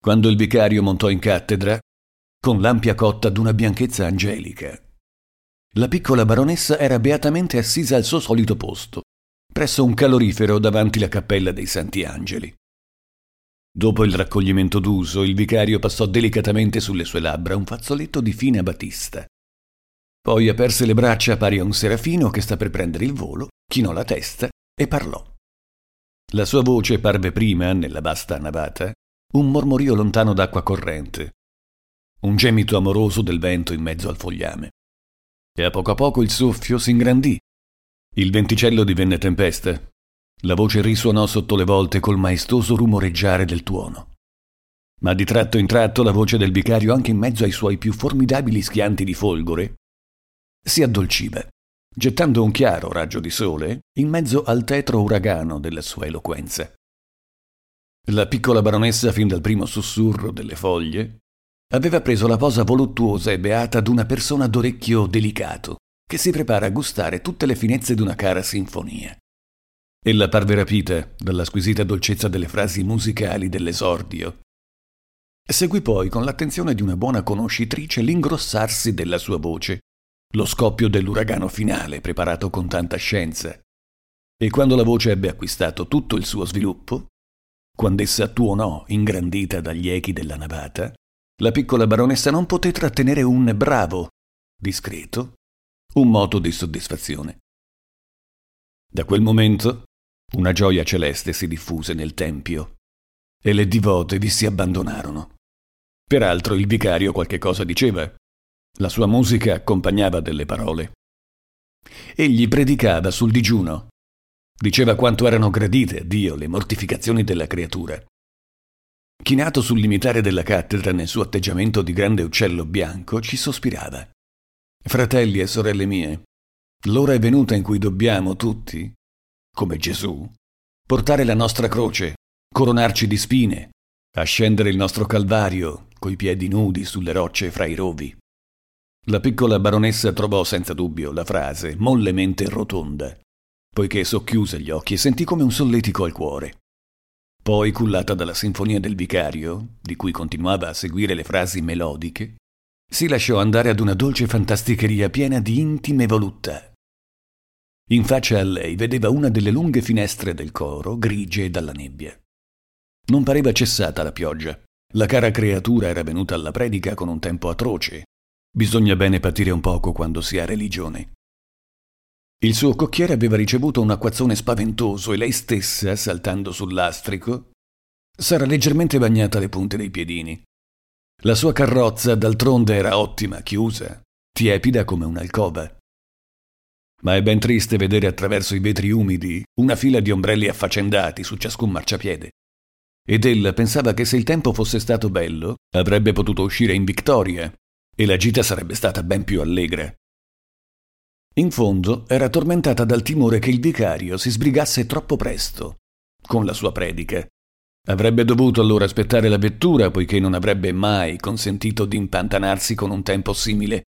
quando il vicario montò in cattedra, con l'ampia cotta d'una bianchezza angelica. La piccola baronessa era beatamente assisa al suo solito posto, presso un calorifero davanti la cappella dei Santi Angeli. Dopo il raccoglimento d'uso, il vicario passò delicatamente sulle sue labbra un fazzoletto di fine batista. Poi aperse le braccia pari a un serafino che sta per prendere il volo, chinò la testa e parlò. La sua voce parve prima, nella vasta navata, un mormorio lontano d'acqua corrente, un gemito amoroso del vento in mezzo al fogliame. E a poco a poco il soffio si ingrandì. Il venticello divenne tempesta la voce risuonò sotto le volte col maestoso rumoreggiare del tuono. Ma di tratto in tratto la voce del vicario, anche in mezzo ai suoi più formidabili schianti di folgore, si addolciva, gettando un chiaro raggio di sole in mezzo al tetro uragano della sua eloquenza. La piccola baronessa, fin dal primo sussurro delle foglie, aveva preso la posa voluttuosa e beata d'una persona d'orecchio delicato, che si prepara a gustare tutte le finezze d'una cara sinfonia. Ella parve rapita dalla squisita dolcezza delle frasi musicali dell'esordio. Seguì poi con l'attenzione di una buona conoscitrice l'ingrossarsi della sua voce, lo scoppio dell'uragano finale preparato con tanta scienza. E quando la voce ebbe acquistato tutto il suo sviluppo, quando essa tuonò, ingrandita dagli echi della navata, la piccola baronessa non poté trattenere un bravo, discreto, un moto di soddisfazione. Da quel momento una gioia celeste si diffuse nel tempio e le divote vi si abbandonarono. Peraltro il vicario qualche cosa diceva. La sua musica accompagnava delle parole. Egli predicava sul digiuno. Diceva quanto erano gradite a Dio le mortificazioni della creatura. Chinato sul limitare della cattedra nel suo atteggiamento di grande uccello bianco, ci sospirava. Fratelli e sorelle mie, l'ora è venuta in cui dobbiamo tutti, come Gesù, portare la nostra croce, coronarci di spine, ascendere il nostro calvario coi piedi nudi sulle rocce fra i rovi. La piccola baronessa trovò senza dubbio la frase mollemente rotonda, poiché socchiuse gli occhi e sentì come un solletico al cuore. Poi, cullata dalla sinfonia del vicario, di cui continuava a seguire le frasi melodiche, si lasciò andare ad una dolce fantasticheria piena di intime voluttà. In faccia a lei vedeva una delle lunghe finestre del coro, grigie dalla nebbia. Non pareva cessata la pioggia. La cara creatura era venuta alla predica con un tempo atroce. Bisogna bene patire un poco quando si ha religione. Il suo cocchiere aveva ricevuto un acquazzone spaventoso e lei stessa, saltando sul lastrico, s'era leggermente bagnata le punte dei piedini. La sua carrozza, d'altronde, era ottima, chiusa, tiepida come un'alcova ma è ben triste vedere attraverso i vetri umidi una fila di ombrelli affaccendati su ciascun marciapiede. Ed ella pensava che se il tempo fosse stato bello, avrebbe potuto uscire in vittoria e la gita sarebbe stata ben più allegra. In fondo era tormentata dal timore che il vicario si sbrigasse troppo presto con la sua predica. Avrebbe dovuto allora aspettare la vettura poiché non avrebbe mai consentito di impantanarsi con un tempo simile.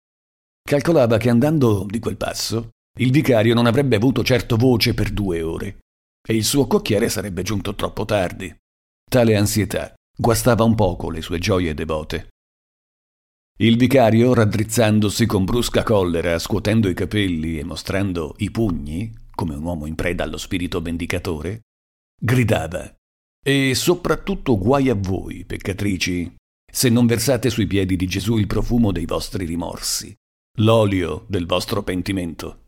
Calcolava che andando di quel passo il vicario non avrebbe avuto certo voce per due ore e il suo cocchiere sarebbe giunto troppo tardi. Tale ansietà guastava un poco le sue gioie devote. Il vicario, raddrizzandosi con brusca collera, scuotendo i capelli e mostrando i pugni, come un uomo in preda allo spirito vendicatore, gridava E soprattutto guai a voi, peccatrici, se non versate sui piedi di Gesù il profumo dei vostri rimorsi, l'olio del vostro pentimento.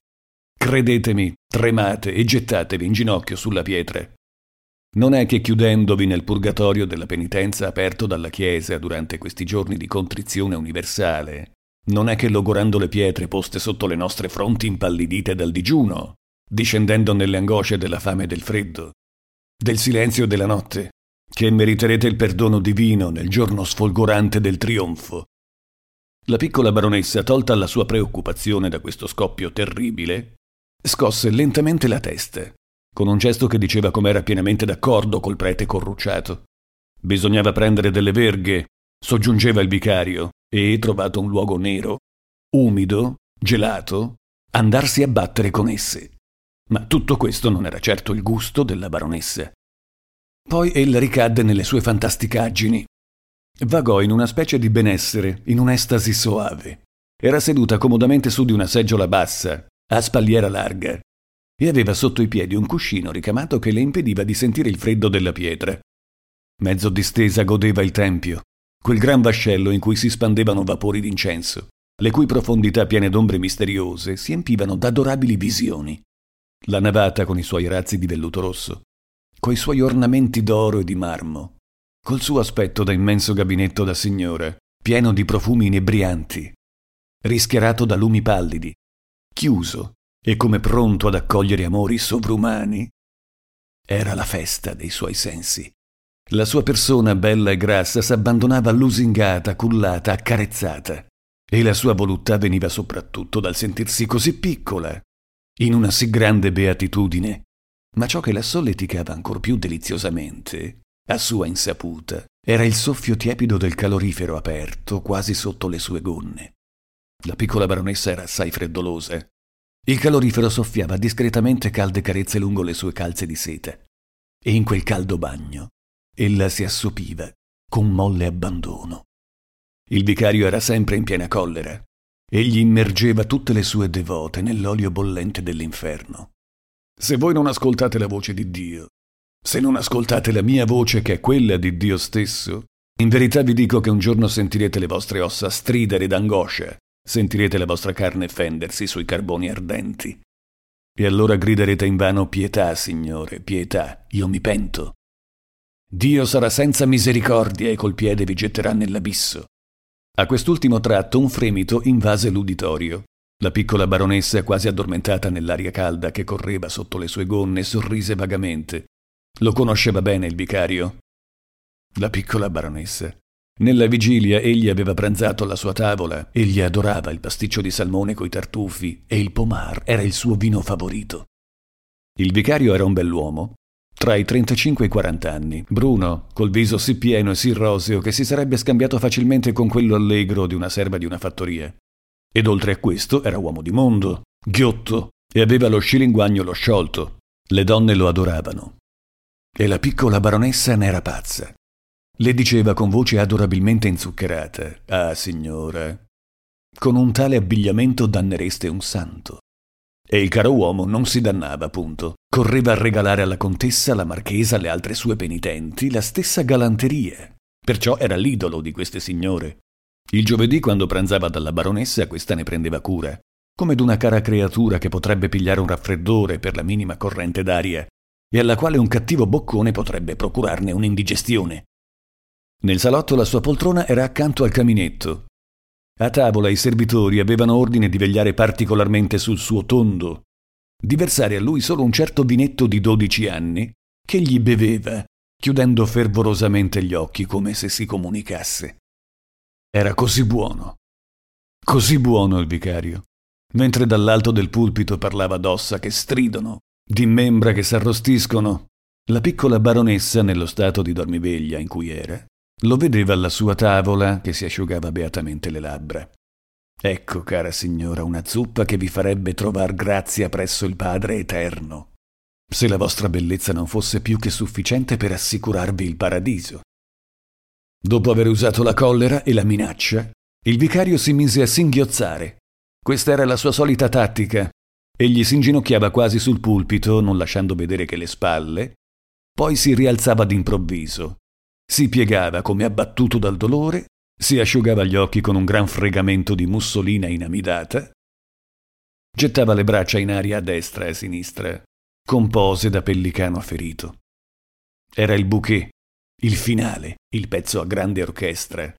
Credetemi, tremate e gettatevi in ginocchio sulla pietra. Non è che chiudendovi nel purgatorio della penitenza aperto dalla Chiesa durante questi giorni di contrizione universale, non è che logorando le pietre poste sotto le nostre fronti impallidite dal digiuno, discendendo nelle angosce della fame e del freddo, del silenzio della notte, che meriterete il perdono divino nel giorno sfolgorante del trionfo. La piccola baronessa, tolta la sua preoccupazione da questo scoppio terribile, Scosse lentamente la testa, con un gesto che diceva com'era pienamente d'accordo col prete corrucciato. Bisognava prendere delle verghe, soggiungeva il vicario, e, trovato un luogo nero, umido, gelato, andarsi a battere con esse. Ma tutto questo non era certo il gusto della baronessa. Poi ella ricadde nelle sue fantasticaggini. Vagò in una specie di benessere, in un'estasi soave. Era seduta comodamente su di una seggiola bassa, a spalliera larga, e aveva sotto i piedi un cuscino ricamato che le impediva di sentire il freddo della pietra. Mezzo distesa godeva il tempio, quel gran vascello in cui si spandevano vapori d'incenso, le cui profondità piene d'ombre misteriose si empivano d'adorabili visioni. La navata con i suoi razzi di velluto rosso, coi suoi ornamenti d'oro e di marmo, col suo aspetto da immenso gabinetto da signora, pieno di profumi inebrianti, rischiarato da lumi pallidi, chiuso e come pronto ad accogliere amori sovrumani. Era la festa dei suoi sensi. La sua persona bella e grassa s'abbandonava lusingata, cullata, accarezzata, e la sua voluttà veniva soprattutto dal sentirsi così piccola, in una sì grande beatitudine. Ma ciò che la solleticava ancor più deliziosamente, a sua insaputa, era il soffio tiepido del calorifero aperto quasi sotto le sue gonne. La piccola baronessa era assai freddolosa. Il calorifero soffiava discretamente calde carezze lungo le sue calze di seta. E in quel caldo bagno ella si assopiva con molle abbandono. Il vicario era sempre in piena collera. Egli immergeva tutte le sue devote nell'olio bollente dell'inferno. Se voi non ascoltate la voce di Dio, se non ascoltate la mia voce che è quella di Dio stesso, in verità vi dico che un giorno sentirete le vostre ossa stridere d'angoscia, sentirete la vostra carne fendersi sui carboni ardenti. E allora griderete invano pietà, Signore, pietà, io mi pento. Dio sarà senza misericordia e col piede vi getterà nell'abisso. A quest'ultimo tratto un fremito invase l'uditorio. La piccola baronessa, quasi addormentata nell'aria calda che correva sotto le sue gonne, sorrise vagamente. Lo conosceva bene il vicario. La piccola baronessa. Nella vigilia egli aveva pranzato alla sua tavola, egli adorava il pasticcio di salmone coi tartufi e il pomar era il suo vino favorito. Il vicario era un bell'uomo, tra i 35 e i 40 anni, bruno, col viso sì pieno e sì roseo che si sarebbe scambiato facilmente con quello allegro di una serva di una fattoria. Ed oltre a questo era uomo di mondo, ghiotto, e aveva lo scilinguagnolo sciolto. Le donne lo adoravano. E la piccola baronessa ne era pazza. Le diceva con voce adorabilmente inzuccherata: Ah, signora, con un tale abbigliamento dannereste un santo. E il caro uomo non si dannava, appunto. Correva a regalare alla contessa, alla marchesa, alle altre sue penitenti la stessa galanteria. Perciò era l'idolo di queste signore. Il giovedì, quando pranzava dalla baronessa, questa ne prendeva cura, come d'una cara creatura che potrebbe pigliare un raffreddore per la minima corrente d'aria e alla quale un cattivo boccone potrebbe procurarne un'indigestione. Nel salotto la sua poltrona era accanto al caminetto. A tavola i servitori avevano ordine di vegliare particolarmente sul suo tondo, di versare a lui solo un certo vinetto di dodici anni che gli beveva, chiudendo fervorosamente gli occhi come se si comunicasse. Era così buono, così buono il vicario, mentre dall'alto del pulpito parlava d'ossa che stridono, di membra che s'arrostiscono. La piccola baronessa, nello stato di dormiveglia in cui era, lo vedeva alla sua tavola che si asciugava beatamente le labbra. Ecco, cara signora, una zuppa che vi farebbe trovar grazia presso il Padre Eterno, se la vostra bellezza non fosse più che sufficiente per assicurarvi il paradiso. Dopo aver usato la collera e la minaccia, il vicario si mise a singhiozzare. Questa era la sua solita tattica Egli si inginocchiava quasi sul pulpito, non lasciando vedere che le spalle, poi si rialzava d'improvviso, si piegava come abbattuto dal dolore, si asciugava gli occhi con un gran fregamento di mussolina inamidata, gettava le braccia in aria a destra e a sinistra, con pose da pellicano ferito. Era il bouquet, il finale, il pezzo a grande orchestra,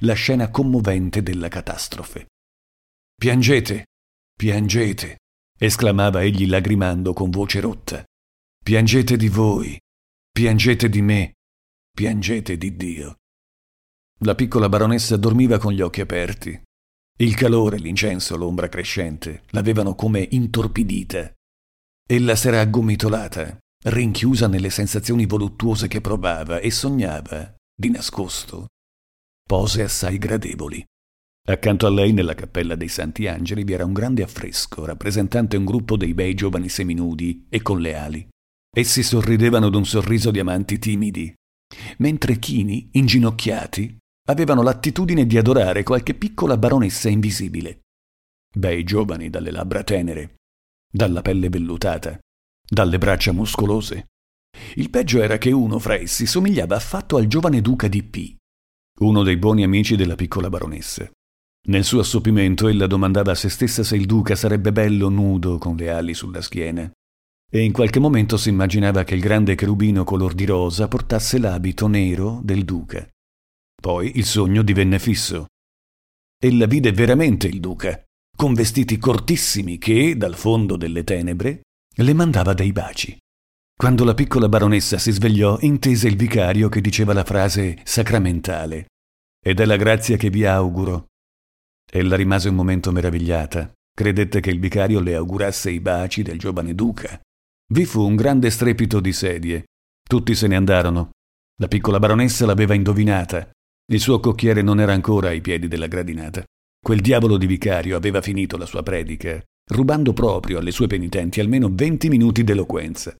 la scena commovente della catastrofe. Piangete, piangete, esclamava egli lagrimando con voce rotta. Piangete di voi, piangete di me, piangete di Dio. La piccola baronessa dormiva con gli occhi aperti. Il calore, l'incenso, l'ombra crescente l'avevano come intorpidita. Ella s'era aggomitolata, rinchiusa nelle sensazioni voluttuose che provava e sognava, di nascosto, pose assai gradevoli. Accanto a lei, nella cappella dei Santi Angeli, vi era un grande affresco rappresentante un gruppo dei bei giovani seminudi e con le ali. Essi sorridevano d'un sorriso di amanti timidi, mentre chini, inginocchiati, avevano l'attitudine di adorare qualche piccola baronessa invisibile. Bei giovani dalle labbra tenere, dalla pelle vellutata, dalle braccia muscolose. Il peggio era che uno fra essi somigliava affatto al giovane duca di P, uno dei buoni amici della piccola baronessa. Nel suo assopimento ella domandava a se stessa se il duca sarebbe bello nudo con le ali sulla schiena. E in qualche momento si immaginava che il grande cherubino color di rosa portasse l'abito nero del duca. Poi il sogno divenne fisso. Ella vide veramente il duca, con vestiti cortissimi che, dal fondo delle tenebre, le mandava dei baci. Quando la piccola baronessa si svegliò, intese il vicario che diceva la frase sacramentale. Ed è la grazia che vi auguro. Ella rimase un momento meravigliata. Credette che il vicario le augurasse i baci del giovane duca. Vi fu un grande strepito di sedie. Tutti se ne andarono. La piccola baronessa l'aveva indovinata. Il suo cocchiere non era ancora ai piedi della gradinata. Quel diavolo di vicario aveva finito la sua predica, rubando proprio alle sue penitenti almeno venti minuti d'eloquenza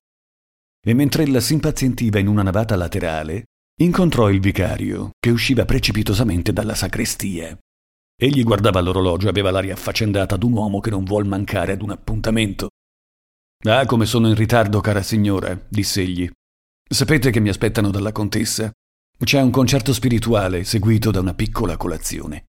e mentre ella s'impazientiva in una navata laterale, incontrò il vicario, che usciva precipitosamente dalla sacrestia. Egli guardava l'orologio e aveva l'aria affaccendata d'un uomo che non vuol mancare ad un appuntamento. Ah, come sono in ritardo, cara signora, diss'egli. Sapete che mi aspettano dalla contessa? C'è un concerto spirituale seguito da una piccola colazione.